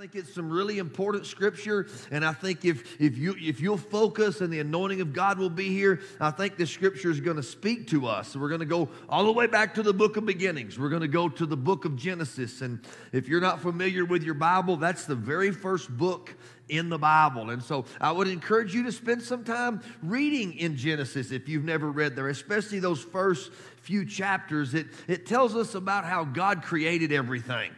I think it's some really important scripture, and I think if, if, you, if you'll focus and the anointing of God will be here, I think the scripture is going to speak to us. We're going to go all the way back to the book of beginnings. We're going to go to the book of Genesis. And if you're not familiar with your Bible, that's the very first book in the Bible. And so I would encourage you to spend some time reading in Genesis if you've never read there, especially those first few chapters. It, it tells us about how God created everything.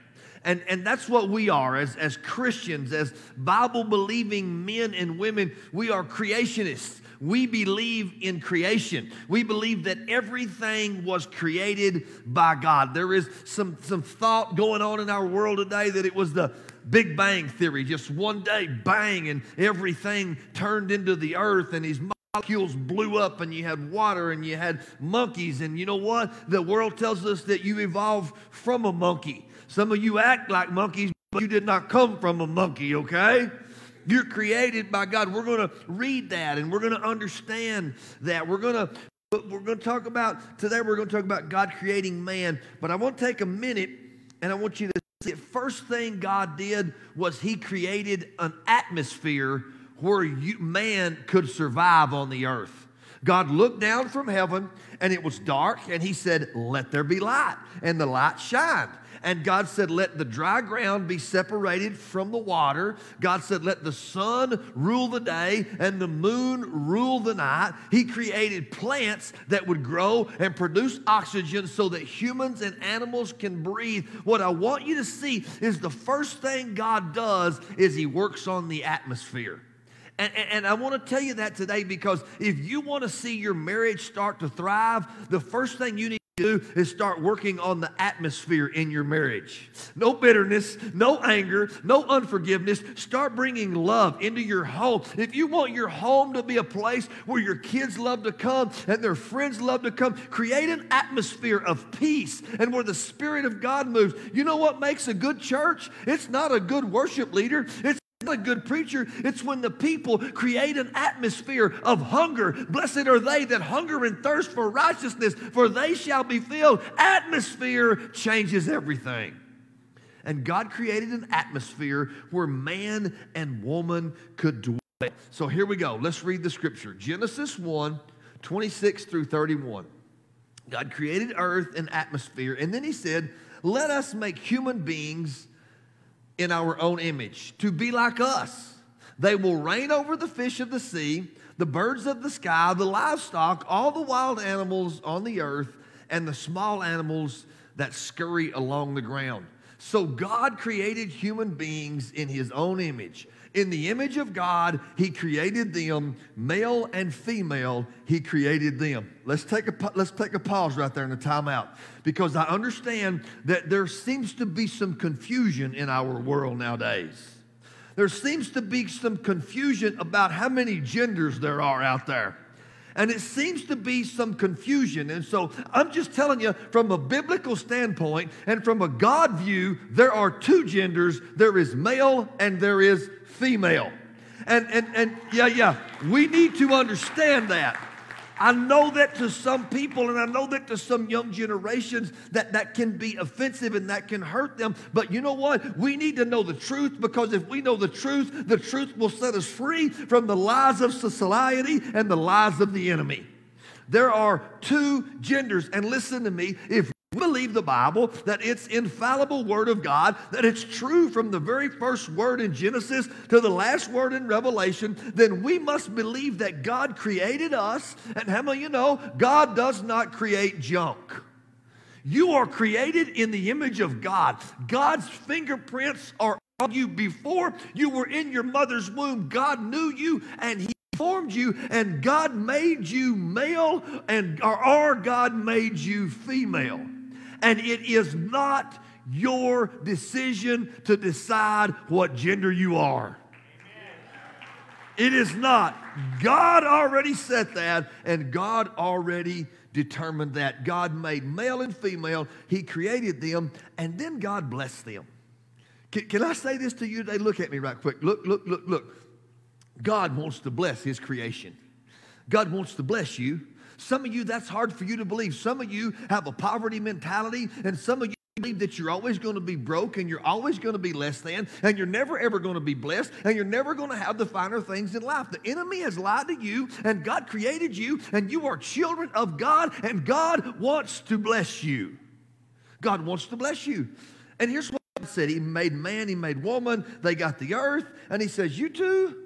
And, and that's what we are as, as Christians, as Bible believing men and women. We are creationists. We believe in creation. We believe that everything was created by God. There is some, some thought going on in our world today that it was the Big Bang Theory. Just one day, bang, and everything turned into the earth, and these molecules blew up, and you had water, and you had monkeys. And you know what? The world tells us that you evolved from a monkey. Some of you act like monkeys, but you did not come from a monkey, okay? You're created by God. We're going to read that and we're going to understand that. We're going to we're going to talk about today we're going to talk about God creating man, but I want to take a minute and I want you to see the first thing God did was he created an atmosphere where you, man could survive on the earth. God looked down from heaven and it was dark and he said, "Let there be light." And the light shined. And God said, Let the dry ground be separated from the water. God said, Let the sun rule the day and the moon rule the night. He created plants that would grow and produce oxygen so that humans and animals can breathe. What I want you to see is the first thing God does is He works on the atmosphere. And, and, I want to tell you that today because if you want to see your marriage start to thrive, the first thing you need to do is start working on the atmosphere in your marriage. No bitterness, no anger, no unforgiveness. Start bringing love into your home. If you want your home to be a place where your kids love to come and their friends love to come, create an atmosphere of peace and where the Spirit of God moves. You know what makes a good church? It's not a good worship leader, it's a good preacher. It's when the people create an atmosphere of hunger. Blessed are they that hunger and thirst for righteousness, for they shall be filled. Atmosphere changes everything. And God created an atmosphere where man and woman could dwell. So here we go. Let's read the scripture Genesis 1 26 through 31. God created earth and atmosphere, and then he said, Let us make human beings in our own image, to be like us. They will reign over the fish of the sea, the birds of the sky, the livestock, all the wild animals on the earth, and the small animals that scurry along the ground. So God created human beings in his own image. In the image of God, He created them, male and female, He created them. Let's take a, let's take a pause right there in a timeout because I understand that there seems to be some confusion in our world nowadays. There seems to be some confusion about how many genders there are out there. And it seems to be some confusion. And so I'm just telling you from a biblical standpoint and from a God view, there are two genders there is male and there is female. And, and, and yeah, yeah, we need to understand that. I know that to some people, and I know that to some young generations, that that can be offensive and that can hurt them. But you know what? We need to know the truth because if we know the truth, the truth will set us free from the lies of society and the lies of the enemy. There are two genders, and listen to me. If believe the Bible, that it's infallible word of God, that it's true from the very first word in Genesis to the last word in Revelation, then we must believe that God created us. And how many you know God does not create junk? You are created in the image of God. God's fingerprints are on you before you were in your mother's womb. God knew you and He formed you, and God made you male, and or God made you female and it is not your decision to decide what gender you are. It is not. God already set that, and God already determined that. God made male and female, He created them, and then God blessed them. Can, can I say this to you today? Look at me right quick. Look, look, look, look. God wants to bless His creation. God wants to bless you some of you, that's hard for you to believe. Some of you have a poverty mentality, and some of you believe that you're always going to be broke and you're always going to be less than and you're never ever going to be blessed and you're never going to have the finer things in life. The enemy has lied to you and God created you and you are children of God and God wants to bless you. God wants to bless you. And here's what God said He made man, He made woman, they got the earth, and He says, You two,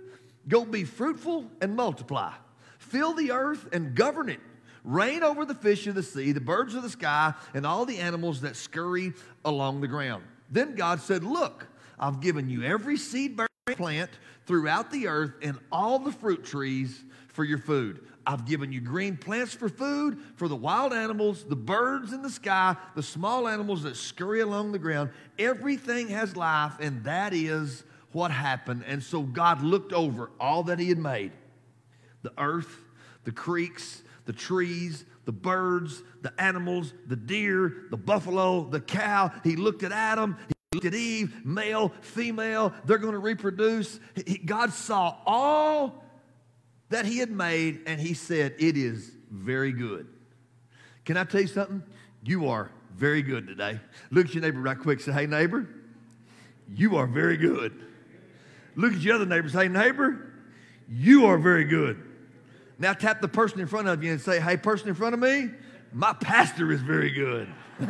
go be fruitful and multiply. Fill the earth and govern it. Reign over the fish of the sea, the birds of the sky, and all the animals that scurry along the ground. Then God said, Look, I've given you every seed bearing plant throughout the earth and all the fruit trees for your food. I've given you green plants for food, for the wild animals, the birds in the sky, the small animals that scurry along the ground. Everything has life, and that is what happened. And so God looked over all that He had made the earth, the creeks, the trees, the birds, the animals, the deer, the buffalo, the cow. He looked at Adam. He looked at Eve, male, female. They're going to reproduce. He, God saw all that he had made, and he said, It is very good. Can I tell you something? You are very good today. Look at your neighbor right quick. Say, Hey, neighbor, you are very good. Look at your other neighbor. Say, Neighbor, you are very good. Now tap the person in front of you and say, Hey, person in front of me, my pastor is very good.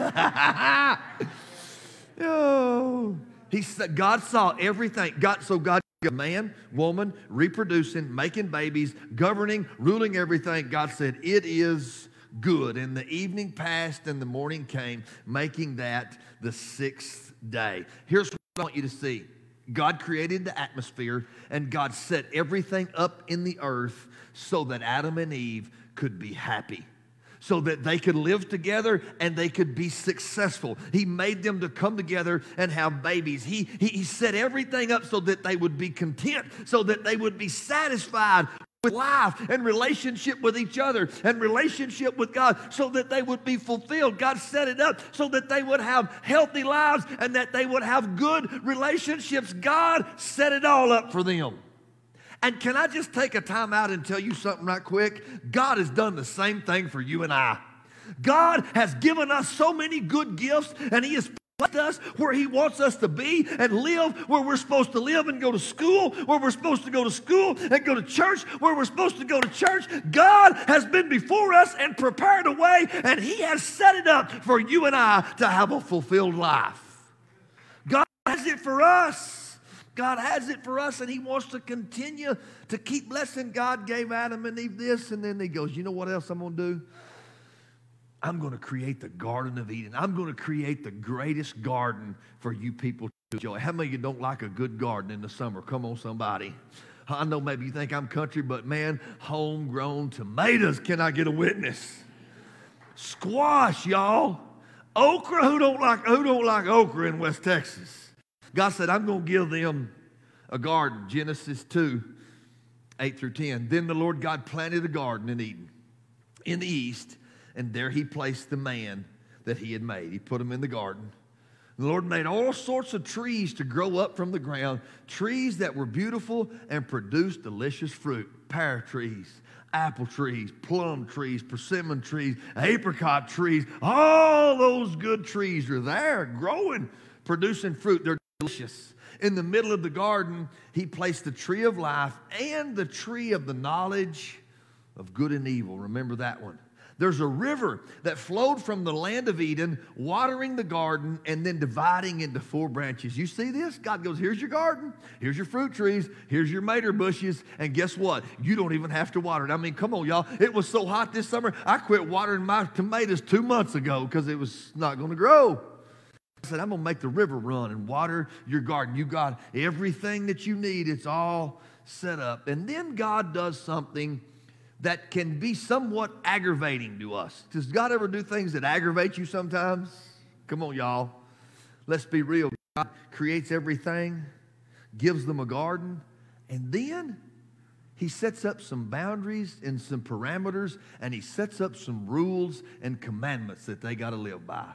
oh, he said, God saw everything. God, so God man, woman, reproducing, making babies, governing, ruling everything. God said, It is good. And the evening passed and the morning came, making that the sixth day. Here's what I want you to see God created the atmosphere and God set everything up in the earth so that Adam and Eve could be happy so that they could live together and they could be successful. He made them to come together and have babies. He, he, he set everything up so that they would be content, so that they would be satisfied with life and relationship with each other and relationship with God so that they would be fulfilled. God set it up so that they would have healthy lives and that they would have good relationships. God set it all up for them. And can I just take a time out and tell you something right quick? God has done the same thing for you and I. God has given us so many good gifts, and He has placed us where He wants us to be and live where we're supposed to live and go to school, where we're supposed to go to school and go to church, where we're supposed to go to church. God has been before us and prepared a way, and He has set it up for you and I to have a fulfilled life. God has it for us. God has it for us and He wants to continue to keep blessing. God gave Adam and Eve this, and then He goes, You know what else I'm going to do? I'm going to create the Garden of Eden. I'm going to create the greatest garden for you people to enjoy. How many of you don't like a good garden in the summer? Come on, somebody. I know maybe you think I'm country, but man, homegrown tomatoes. Can I get a witness? Squash, y'all. Okra. Who don't like who don't like okra in West Texas? God said, I'm going to give them a garden. Genesis 2, 8 through 10. Then the Lord God planted a garden in Eden in the east, and there he placed the man that he had made. He put him in the garden. The Lord made all sorts of trees to grow up from the ground, trees that were beautiful and produced delicious fruit. Pear trees, apple trees, plum trees, persimmon trees, apricot trees. All those good trees are there growing, producing fruit. They're delicious. In the middle of the garden, he placed the tree of life and the tree of the knowledge of good and evil. Remember that one. There's a river that flowed from the land of Eden, watering the garden and then dividing into four branches. You see this? God goes, Here's your garden, here's your fruit trees, here's your madder bushes, and guess what? You don't even have to water it. I mean, come on, y'all. It was so hot this summer, I quit watering my tomatoes two months ago because it was not going to grow. I said, I'm going to make the river run and water your garden. You got everything that you need, it's all set up. And then God does something that can be somewhat aggravating to us. Does God ever do things that aggravate you sometimes? Come on, y'all. Let's be real. God creates everything, gives them a garden, and then he sets up some boundaries and some parameters, and he sets up some rules and commandments that they got to live by.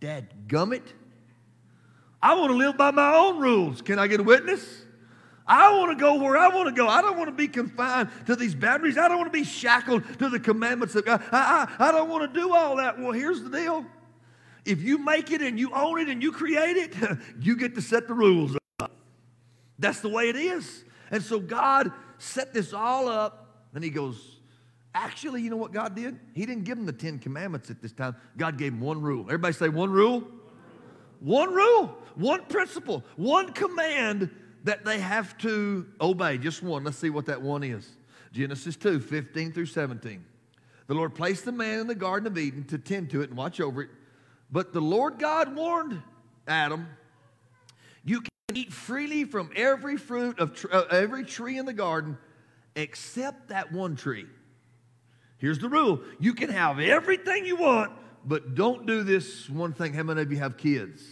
Dad gummit. I want to live by my own rules. Can I get a witness? I want to go where I want to go. I don't want to be confined to these boundaries. I don't want to be shackled to the commandments of God. I, I, I don't want to do all that. Well, here's the deal If you make it and you own it and you create it, you get to set the rules up. That's the way it is. And so God set this all up, and He goes, Actually, you know what God did? He didn't give them the Ten Commandments at this time. God gave them one rule. Everybody say one rule? One rule, one principle, one command that they have to obey. Just one. Let's see what that one is. Genesis 2 15 through 17. The Lord placed the man in the Garden of Eden to tend to it and watch over it. But the Lord God warned Adam, You can eat freely from every fruit of tr- uh, every tree in the garden except that one tree. Here's the rule you can have everything you want, but don't do this one thing. How many of you have kids?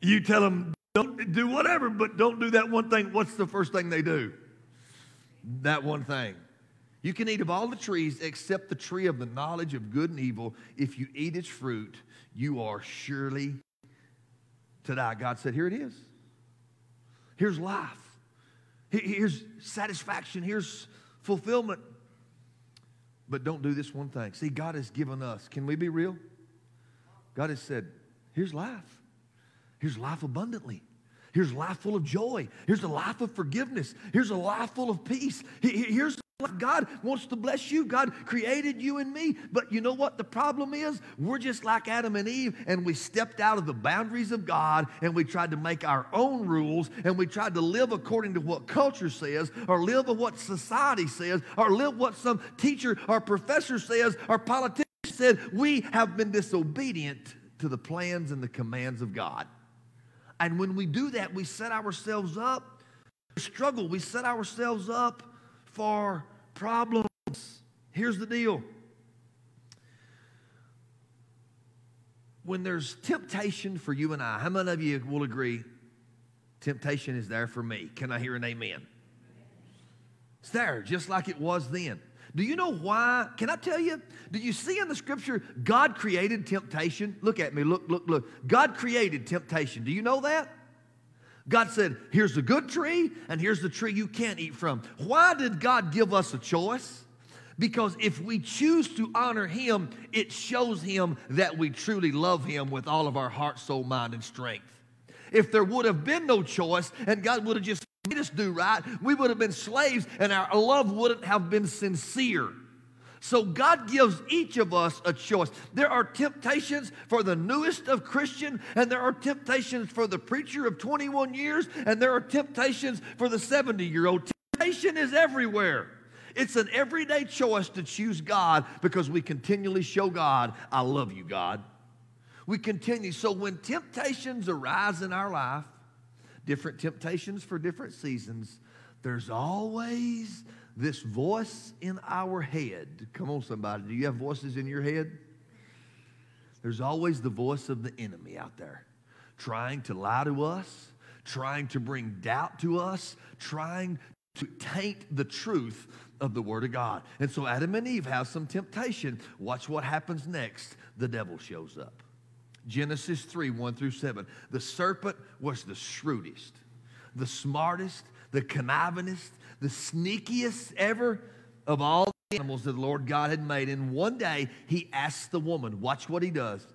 You tell them, don't do whatever, but don't do that one thing. What's the first thing they do? That one thing. You can eat of all the trees except the tree of the knowledge of good and evil. If you eat its fruit, you are surely to die. God said, Here it is. Here's life. Here's satisfaction. Here's fulfillment. But don't do this one thing. See, God has given us, can we be real? God has said, Here's life. Here's life abundantly. Here's life full of joy. Here's a life of forgiveness. Here's a life full of peace. Here's God wants to bless you. God created you and me. But you know what the problem is? We're just like Adam and Eve, and we stepped out of the boundaries of God and we tried to make our own rules and we tried to live according to what culture says, or live what society says, or live what some teacher or professor says, or politician said. We have been disobedient to the plans and the commands of God. And when we do that, we set ourselves up struggle. We set ourselves up for problems. Here's the deal when there's temptation for you and I, how many of you will agree temptation is there for me? Can I hear an amen? It's there, just like it was then. Do you know why? Can I tell you? Do you see in the scripture God created temptation? Look at me, look, look, look. God created temptation. Do you know that? God said, here's the good tree, and here's the tree you can't eat from. Why did God give us a choice? Because if we choose to honor Him, it shows Him that we truly love Him with all of our heart, soul, mind, and strength. If there would have been no choice and God would have just made us do right, we would have been slaves and our love wouldn't have been sincere. So God gives each of us a choice. There are temptations for the newest of Christian, and there are temptations for the preacher of 21 years, and there are temptations for the 70 year old. Temptation is everywhere. It's an everyday choice to choose God because we continually show God, I love you, God. We continue. So when temptations arise in our life, different temptations for different seasons, there's always this voice in our head. Come on, somebody. Do you have voices in your head? There's always the voice of the enemy out there trying to lie to us, trying to bring doubt to us, trying to taint the truth of the Word of God. And so Adam and Eve have some temptation. Watch what happens next. The devil shows up. Genesis 3 1 through 7. The serpent was the shrewdest, the smartest, the connivingest, the sneakiest ever of all the animals that the Lord God had made. And one day he asked the woman, watch what he does.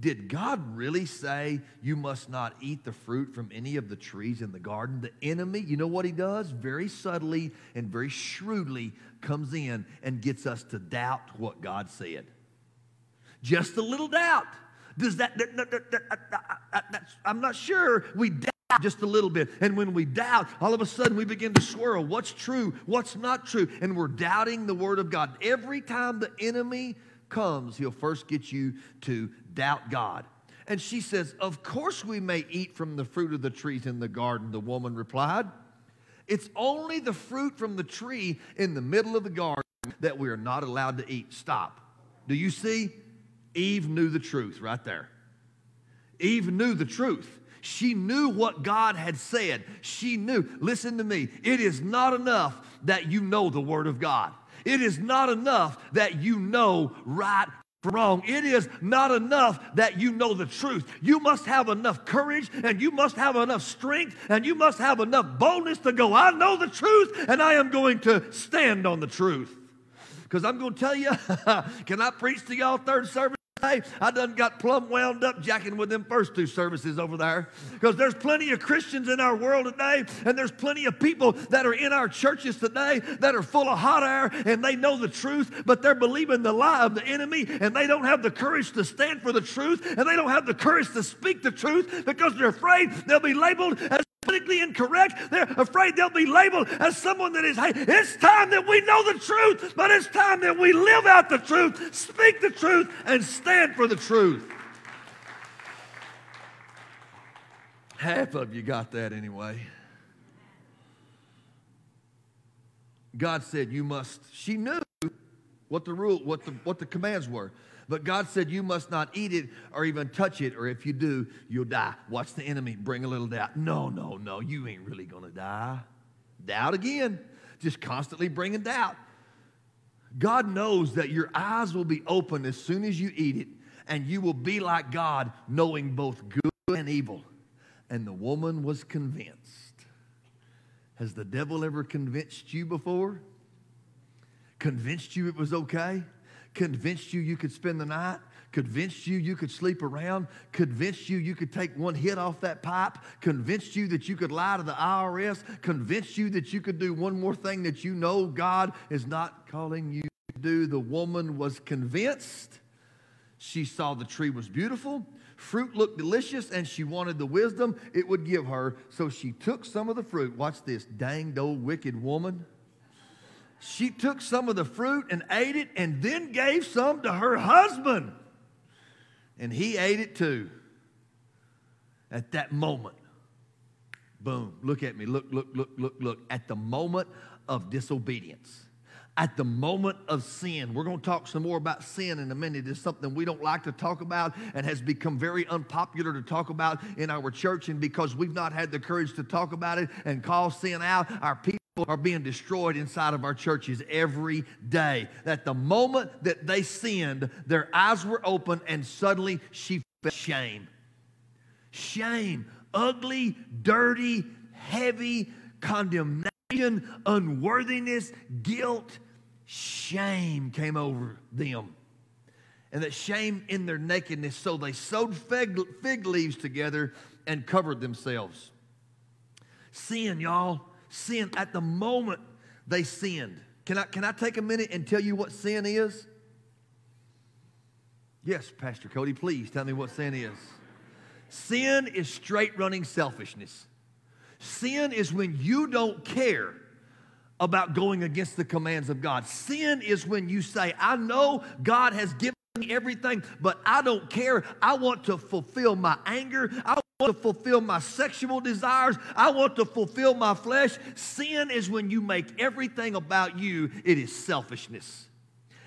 Did God really say you must not eat the fruit from any of the trees in the garden? The enemy, you know what he does? Very subtly and very shrewdly comes in and gets us to doubt what God said. Just a little doubt. Does that, that, that, that I'm not sure. We doubt just a little bit. And when we doubt, all of a sudden we begin to swirl what's true, what's not true. And we're doubting the Word of God. Every time the enemy comes, he'll first get you to doubt God. And she says, Of course we may eat from the fruit of the trees in the garden, the woman replied. It's only the fruit from the tree in the middle of the garden that we are not allowed to eat. Stop. Do you see? Eve knew the truth right there. Eve knew the truth. She knew what God had said. She knew, listen to me, it is not enough that you know the Word of God. It is not enough that you know right from wrong. It is not enough that you know the truth. You must have enough courage and you must have enough strength and you must have enough boldness to go, I know the truth and I am going to stand on the truth. Because I'm going to tell you, can I preach to y'all third service? Today, I done got plumb wound up jacking with them first two services over there. Because there's plenty of Christians in our world today, and there's plenty of people that are in our churches today that are full of hot air and they know the truth, but they're believing the lie of the enemy and they don't have the courage to stand for the truth and they don't have the courage to speak the truth because they're afraid they'll be labeled as politically incorrect. They're afraid they'll be labeled as someone that is, hey, it's time that we know the truth, but it's time that we live out the truth, speak the truth, and stand for the truth. Half of you got that anyway. God said, You must, she knew what the rule, what the, what the commands were. But God said, You must not eat it or even touch it, or if you do, you'll die. Watch the enemy bring a little doubt. No, no, no, you ain't really going to die. Doubt again, just constantly bringing doubt. God knows that your eyes will be open as soon as you eat it, and you will be like God, knowing both good and evil. And the woman was convinced. Has the devil ever convinced you before? Convinced you it was okay? Convinced you you could spend the night? Convinced you you could sleep around? Convinced you you could take one hit off that pipe? Convinced you that you could lie to the IRS? Convinced you that you could do one more thing that you know God is not calling you to do? The woman was convinced. She saw the tree was beautiful. Fruit looked delicious and she wanted the wisdom it would give her. So she took some of the fruit. Watch this danged old wicked woman. She took some of the fruit and ate it and then gave some to her husband. And he ate it too. At that moment, boom, look at me. Look, look, look, look, look. At the moment of disobedience at the moment of sin. We're going to talk some more about sin in a minute. It's something we don't like to talk about and has become very unpopular to talk about in our church. And because we've not had the courage to talk about it and call sin out, our people are being destroyed inside of our churches every day. That the moment that they sinned, their eyes were open and suddenly she felt shame. Shame, ugly, dirty, heavy condemnation unworthiness, guilt, shame came over them. And that shame in their nakedness, so they sewed fig, fig leaves together and covered themselves. Sin, y'all, sin. At the moment they sinned. Can I, can I take a minute and tell you what sin is? Yes, Pastor Cody, please tell me what sin is. Sin is straight running selfishness. Sin is when you don't care about going against the commands of God. Sin is when you say, I know God has given me everything, but I don't care. I want to fulfill my anger. I to fulfill my sexual desires. I want to fulfill my flesh. Sin is when you make everything about you, it is selfishness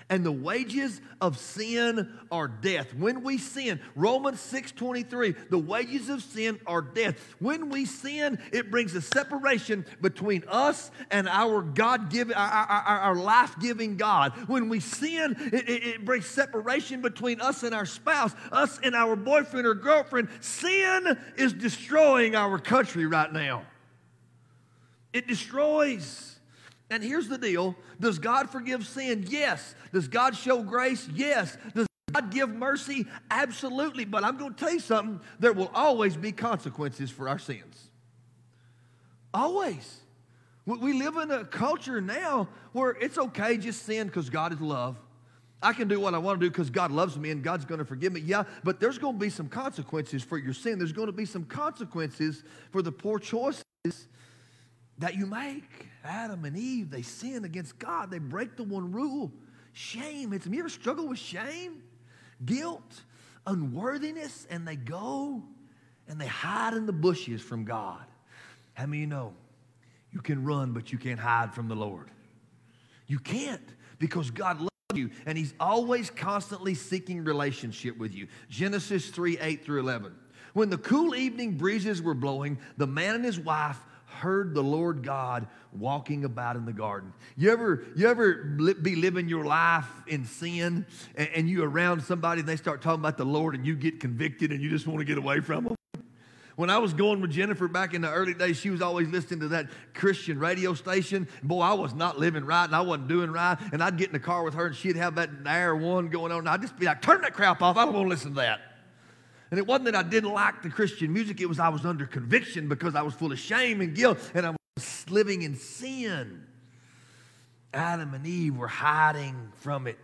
and the wages of sin are death. When we sin, Romans 6:23, the wages of sin are death. When we sin, it brings a separation between us and our God-given, our, our, our life-giving God. When we sin, it, it, it brings separation between us and our spouse, us and our boyfriend or girlfriend. Sin is destroying our country right now. It destroys. And here's the deal Does God forgive sin? Yes. Does God show grace? Yes. Does God give mercy? Absolutely. But I'm going to tell you something there will always be consequences for our sins. Always. We live in a culture now where it's okay just sin because God is love. I can do what I want to do because God loves me and God's going to forgive me. Yeah, but there's going to be some consequences for your sin. There's going to be some consequences for the poor choices that you make. Adam and Eve, they sin against God. They break the one rule. Shame. It's you ever struggle with shame, guilt, unworthiness, and they go and they hide in the bushes from God. How many you know you can run, but you can't hide from the Lord? You can't because God loves you and He's always constantly seeking relationship with you. Genesis 3 8 through 11. When the cool evening breezes were blowing, the man and his wife heard the Lord God walking about in the garden. You ever, you ever be living your life in sin and, and you around somebody and they start talking about the Lord and you get convicted and you just want to get away from them? When I was going with Jennifer back in the early days, she was always listening to that Christian radio station. Boy, I was not living right and I wasn't doing right. And I'd get in the car with her and she'd have that Air One going on. And I'd just be like, turn that crap off. I don't want to listen to that. And it wasn't that I didn't like the Christian music, it was I was under conviction because I was full of shame and guilt and I was living in sin. Adam and Eve were hiding from it.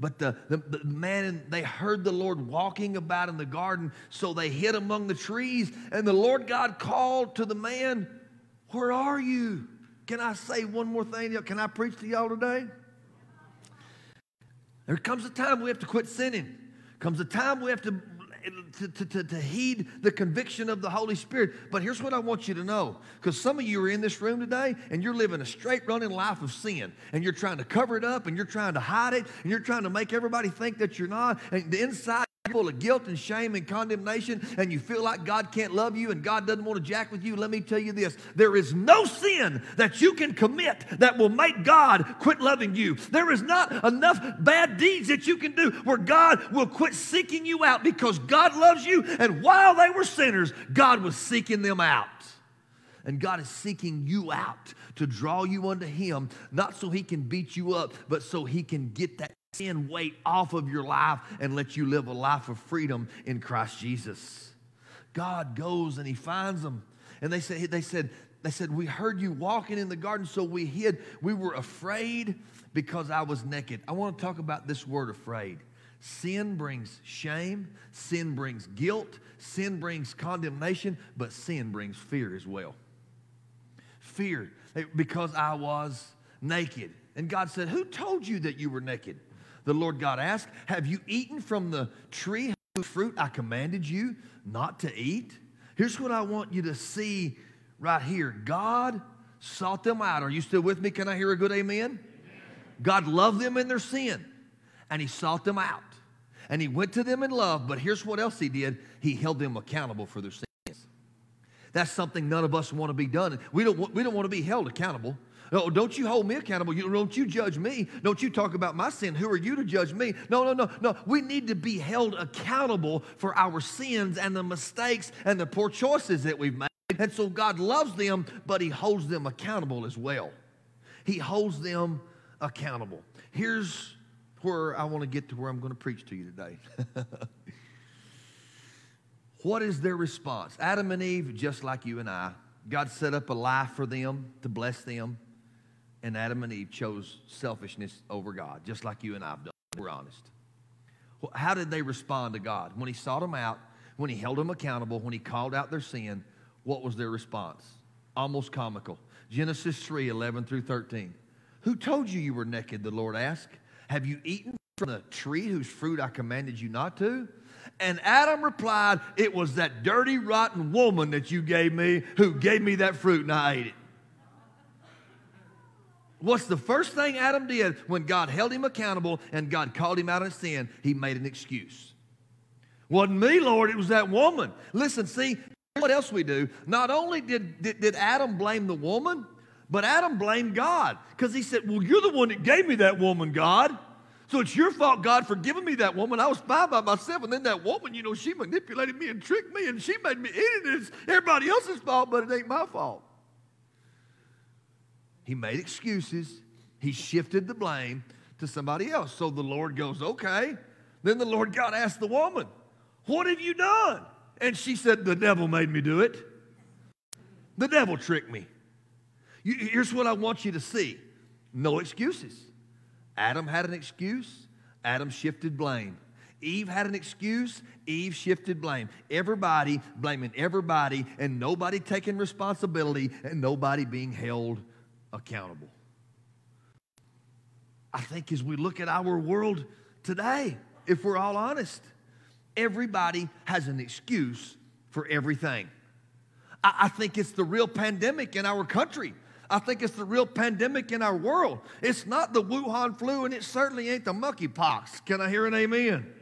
But the, the, the, man, they heard the Lord walking about in the garden, so they hid among the trees. And the Lord God called to the man, Where are you? Can I say one more thing? Can I preach to y'all today? There comes a time we have to quit sinning. Comes a time we have to to, to, to, heed the conviction of the Holy Spirit. But here's what I want you to know because some of you are in this room today and you're living a straight running life of sin and you're trying to cover it up and you're trying to hide it and you're trying to make everybody think that you're not. And the inside, full of guilt and shame and condemnation, and you feel like God can't love you and God doesn't want to jack with you, let me tell you this there is no sin that you can commit that will make God quit loving you. There is not enough bad deeds that you can do where God will quit seeking you out because God loves you, and while they were sinners, God was seeking them out. And God is seeking you out to draw you unto Him, not so He can beat you up, but so He can get that sin weight off of your life and let you live a life of freedom in Christ Jesus. God goes and he finds them. And they said, they said, they said, We heard you walking in the garden, so we hid. We were afraid because I was naked. I want to talk about this word afraid. Sin brings shame, sin brings guilt, sin brings condemnation, but sin brings fear as well. Fear because I was naked. And God said, Who told you that you were naked? The Lord God asked, Have you eaten from the tree whose fruit I commanded you not to eat? Here's what I want you to see right here God sought them out. Are you still with me? Can I hear a good amen? amen? God loved them in their sin, and He sought them out. And He went to them in love, but here's what else He did He held them accountable for their sins. That's something none of us want to be done. We don't, we don't want to be held accountable. No, don't you hold me accountable. You, don't you judge me. Don't you talk about my sin. Who are you to judge me? No, no, no, no. We need to be held accountable for our sins and the mistakes and the poor choices that we've made. And so God loves them, but He holds them accountable as well. He holds them accountable. Here's where I want to get to where I'm going to preach to you today. what is their response? Adam and Eve, just like you and I, God set up a life for them to bless them and Adam and Eve chose selfishness over God, just like you and I have done. We're honest. How did they respond to God? When He sought them out, when He held them accountable, when He called out their sin, what was their response? Almost comical. Genesis 3 11 through 13. Who told you you were naked? The Lord asked. Have you eaten from the tree whose fruit I commanded you not to? And Adam replied, It was that dirty, rotten woman that you gave me who gave me that fruit, and I ate it. What's the first thing Adam did when God held him accountable and God called him out of sin? He made an excuse. Wasn't me, Lord, it was that woman. Listen, see, what else we do? Not only did, did, did Adam blame the woman, but Adam blamed God because he said, Well, you're the one that gave me that woman, God. So it's your fault, God, for giving me that woman. I was fine by myself, and then that woman, you know, she manipulated me and tricked me, and she made me eat it. It's everybody else's fault, but it ain't my fault. He made excuses. He shifted the blame to somebody else. So the Lord goes, okay. Then the Lord God asked the woman, What have you done? And she said, The devil made me do it. The devil tricked me. Here's what I want you to see no excuses. Adam had an excuse, Adam shifted blame. Eve had an excuse, Eve shifted blame. Everybody blaming everybody, and nobody taking responsibility, and nobody being held accountable. I think as we look at our world today, if we're all honest, everybody has an excuse for everything. I, I think it's the real pandemic in our country. I think it's the real pandemic in our world. It's not the Wuhan flu, and it certainly ain't the monkeypox. Can I hear an amen?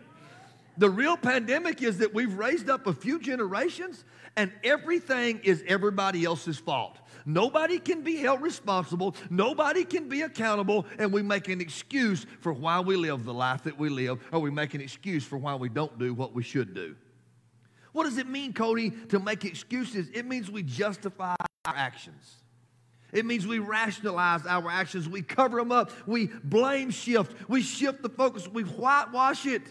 The real pandemic is that we've raised up a few generations, and everything is everybody else's fault. Nobody can be held responsible. Nobody can be accountable. And we make an excuse for why we live the life that we live, or we make an excuse for why we don't do what we should do. What does it mean, Cody, to make excuses? It means we justify our actions. It means we rationalize our actions. We cover them up. We blame shift. We shift the focus. We whitewash it.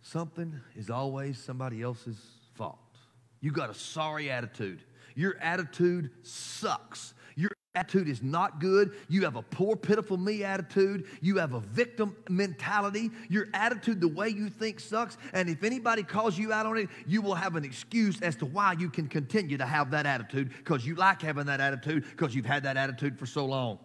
Something is always somebody else's. You got a sorry attitude. Your attitude sucks. Your attitude is not good. You have a poor, pitiful me attitude. You have a victim mentality. Your attitude, the way you think, sucks. And if anybody calls you out on it, you will have an excuse as to why you can continue to have that attitude because you like having that attitude because you've had that attitude for so long.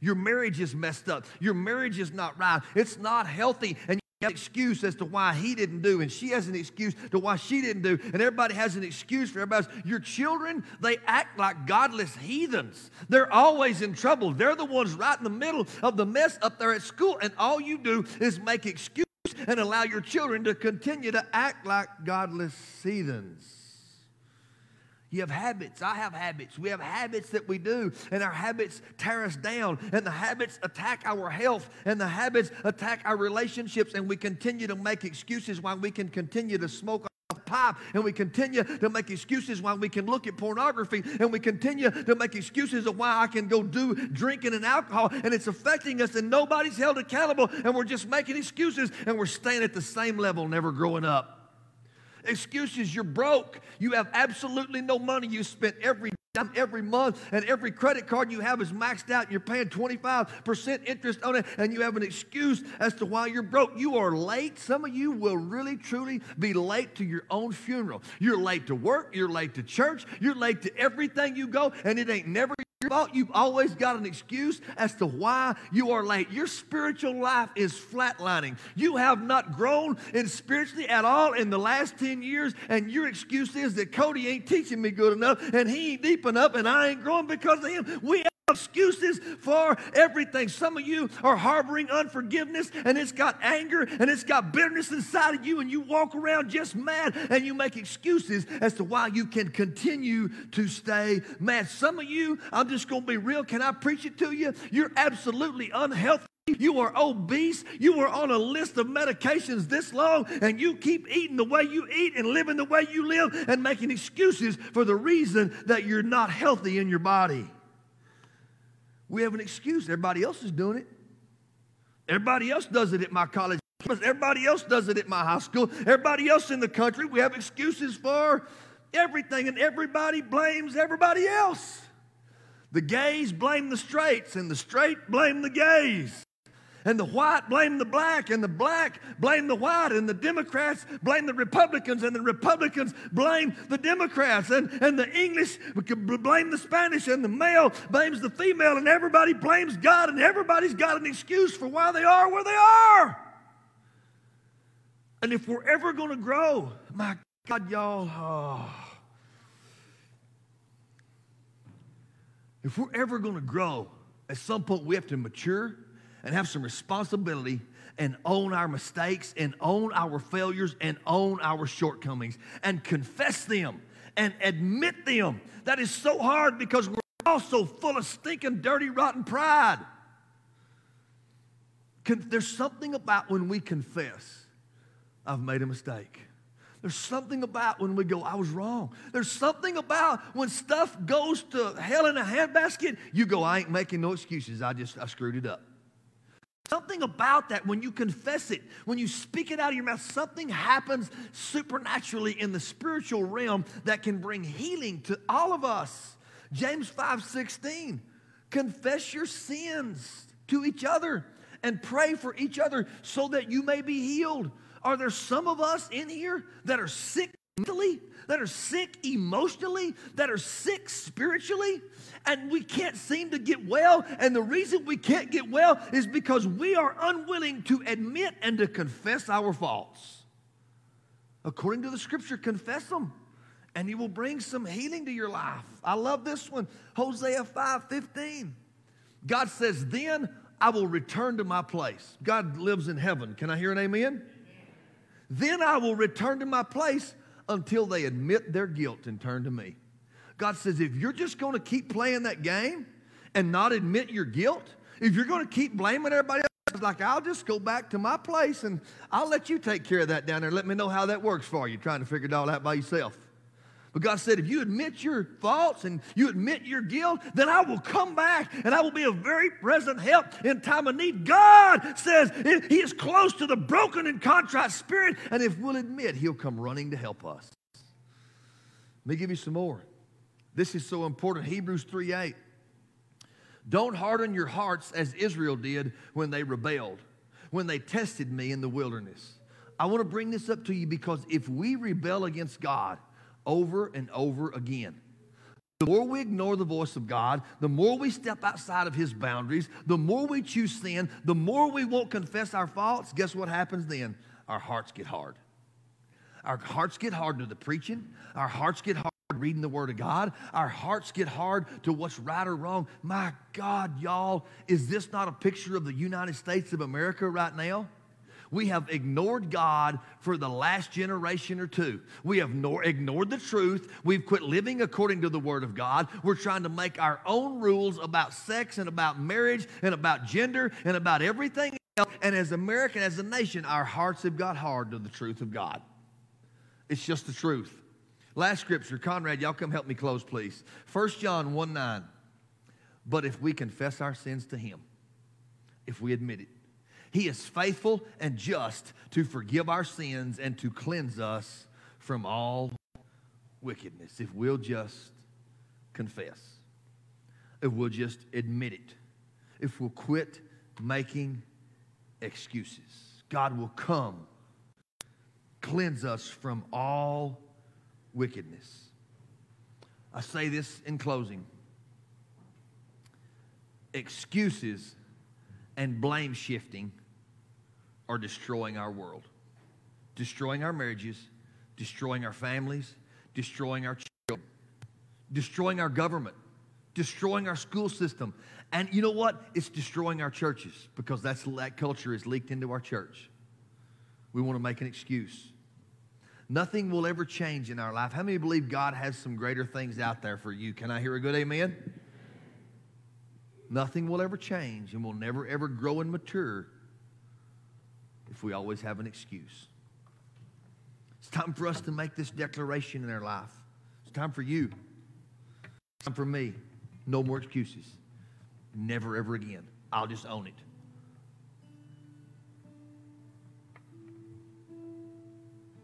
Your marriage is messed up. Your marriage is not right. It's not healthy. And excuse as to why he didn't do, and she has an excuse to why she didn't do, and everybody has an excuse for everybody else. Your children, they act like godless heathens. They're always in trouble. They're the ones right in the middle of the mess up there at school, and all you do is make excuses and allow your children to continue to act like godless heathens. You have habits. I have habits. We have habits that we do, and our habits tear us down, and the habits attack our health, and the habits attack our relationships, and we continue to make excuses why we can continue to smoke pipe and we continue to make excuses why we can look at pornography and we continue to make excuses of why I can go do drinking and alcohol and it's affecting us and nobody's held accountable and we're just making excuses and we're staying at the same level, never growing up. Excuses, you're broke. You have absolutely no money. You spent every every month and every credit card you have is maxed out you're paying 25% interest on it and you have an excuse as to why you're broke you are late some of you will really truly be late to your own funeral you're late to work you're late to church you're late to everything you go and it ain't never. You've always got an excuse as to why you are late. Your spiritual life is flatlining. You have not grown in spiritually at all in the last 10 years, and your excuse is that Cody ain't teaching me good enough, and he ain't deep enough, and I ain't growing because of him. We excuses for everything. Some of you are harboring unforgiveness and it's got anger and it's got bitterness inside of you, and you walk around just mad and you make excuses as to why you can continue to stay mad. Some of you, I'm just going to be real. Can I preach it to you? You're absolutely unhealthy. You are obese. You are on a list of medications this long, and you keep eating the way you eat and living the way you live and making excuses for the reason that you're not healthy in your body. We have an excuse. Everybody else is doing it. Everybody else does it at my college. Everybody else does it at my high school. Everybody else in the country. We have excuses for everything, and everybody blames everybody else. The gays blame the straights, and the straight blame the gays and the white blame the black, and the black blame the white, and the Democrats blame the Republicans, and the Republicans blame the Democrats, and, and the English blame the Spanish, and the male blames the female, and everybody blames God, and everybody's got an excuse for why they are where they are. And if we're ever going to grow, my God, y'all, oh. if we're ever going to grow, at some point we have to mature and have some responsibility and own our mistakes and own our failures and own our shortcomings and confess them and admit them. That is so hard because we're all so full of stinking, dirty, rotten pride. There's something about when we confess, I've made a mistake. There's something about when we go, I was wrong. There's something about when stuff goes to hell in a handbasket, you go, I ain't making no excuses. I just, I screwed it up. Something about that when you confess it, when you speak it out of your mouth, something happens supernaturally in the spiritual realm that can bring healing to all of us. James 5 16, confess your sins to each other and pray for each other so that you may be healed. Are there some of us in here that are sick mentally, that are sick emotionally, that are sick spiritually, and we can't seem to get well. And the reason we can't get well is because we are unwilling to admit and to confess our faults. According to the scripture, confess them and he will bring some healing to your life. I love this one. Hosea 5 15. God says, Then I will return to my place. God lives in heaven. Can I hear an amen? amen? Then I will return to my place until they admit their guilt and turn to me. God says, if you're just going to keep playing that game and not admit your guilt, if you're going to keep blaming everybody else, like, I'll just go back to my place and I'll let you take care of that down there. Let me know how that works for you, trying to figure it all out by yourself. But God said, if you admit your faults and you admit your guilt, then I will come back and I will be a very present help in time of need. God says He is close to the broken and contrite spirit, and if we'll admit, He'll come running to help us. Let me give you some more. This is so important. Hebrews 3 8. Don't harden your hearts as Israel did when they rebelled, when they tested me in the wilderness. I want to bring this up to you because if we rebel against God over and over again, the more we ignore the voice of God, the more we step outside of His boundaries, the more we choose sin, the more we won't confess our faults, guess what happens then? Our hearts get hard. Our hearts get hard to the preaching. Our hearts get hard reading the Word of God. Our hearts get hard to what's right or wrong. My God, y'all, is this not a picture of the United States of America right now? We have ignored God for the last generation or two. We have ignored the truth. We've quit living according to the Word of God. We're trying to make our own rules about sex and about marriage and about gender and about everything else. And as American, as a nation, our hearts have got hard to the truth of God. It's just the truth. Last scripture, Conrad, y'all come help me close, please. 1 John 1 9. But if we confess our sins to him, if we admit it, he is faithful and just to forgive our sins and to cleanse us from all wickedness. If we'll just confess, if we'll just admit it, if we'll quit making excuses, God will come, cleanse us from all wickedness. I say this in closing excuses and blame shifting are destroying our world, destroying our marriages, destroying our families, destroying our children, destroying our government, destroying our school system. And you know what? It's destroying our churches because that's, that culture is leaked into our church. We want to make an excuse. Nothing will ever change in our life. How many believe God has some greater things out there for you? Can I hear a good amen? Nothing will ever change and will never ever grow and mature we always have an excuse. It's time for us to make this declaration in our life. It's time for you. It's time for me. No more excuses. Never ever again. I'll just own it.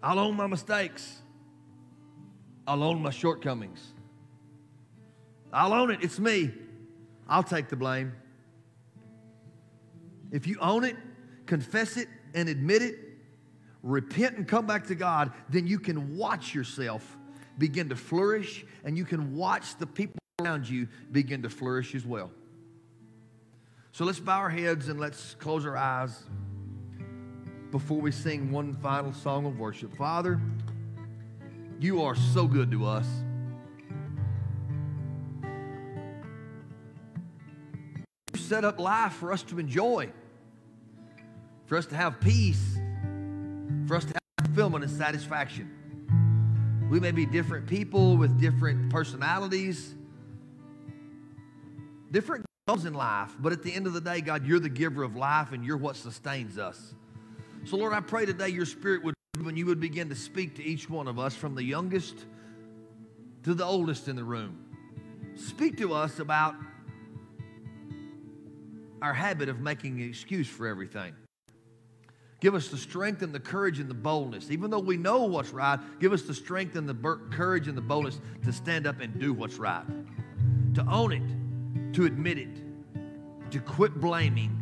I'll own my mistakes. I'll own my shortcomings. I'll own it. It's me. I'll take the blame. If you own it, confess it, and admit it, repent and come back to God, then you can watch yourself begin to flourish and you can watch the people around you begin to flourish as well. So let's bow our heads and let's close our eyes before we sing one final song of worship. Father, you are so good to us. You set up life for us to enjoy, for us to have peace, for us to have fulfillment and satisfaction. We may be different people with different personalities, different goals in life, but at the end of the day, God, you're the giver of life and you're what sustains us. So, Lord, I pray today your spirit would and you would begin to speak to each one of us from the youngest to the oldest in the room. Speak to us about our habit of making an excuse for everything. Give us the strength and the courage and the boldness. Even though we know what's right, give us the strength and the courage and the boldness to stand up and do what's right, to own it, to admit it, to quit blaming,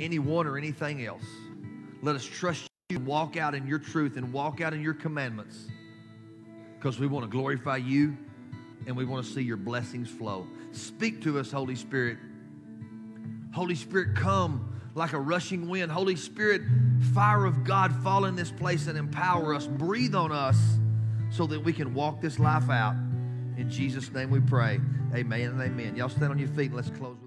anyone or anything else. Let us trust you walk out in your truth and walk out in your commandments because we want to glorify you and we want to see your blessings flow. Speak to us, Holy Spirit. Holy Spirit, come like a rushing wind. Holy Spirit, fire of God, fall in this place and empower us. Breathe on us so that we can walk this life out. In Jesus' name we pray. Amen and amen. Y'all stand on your feet and let's close.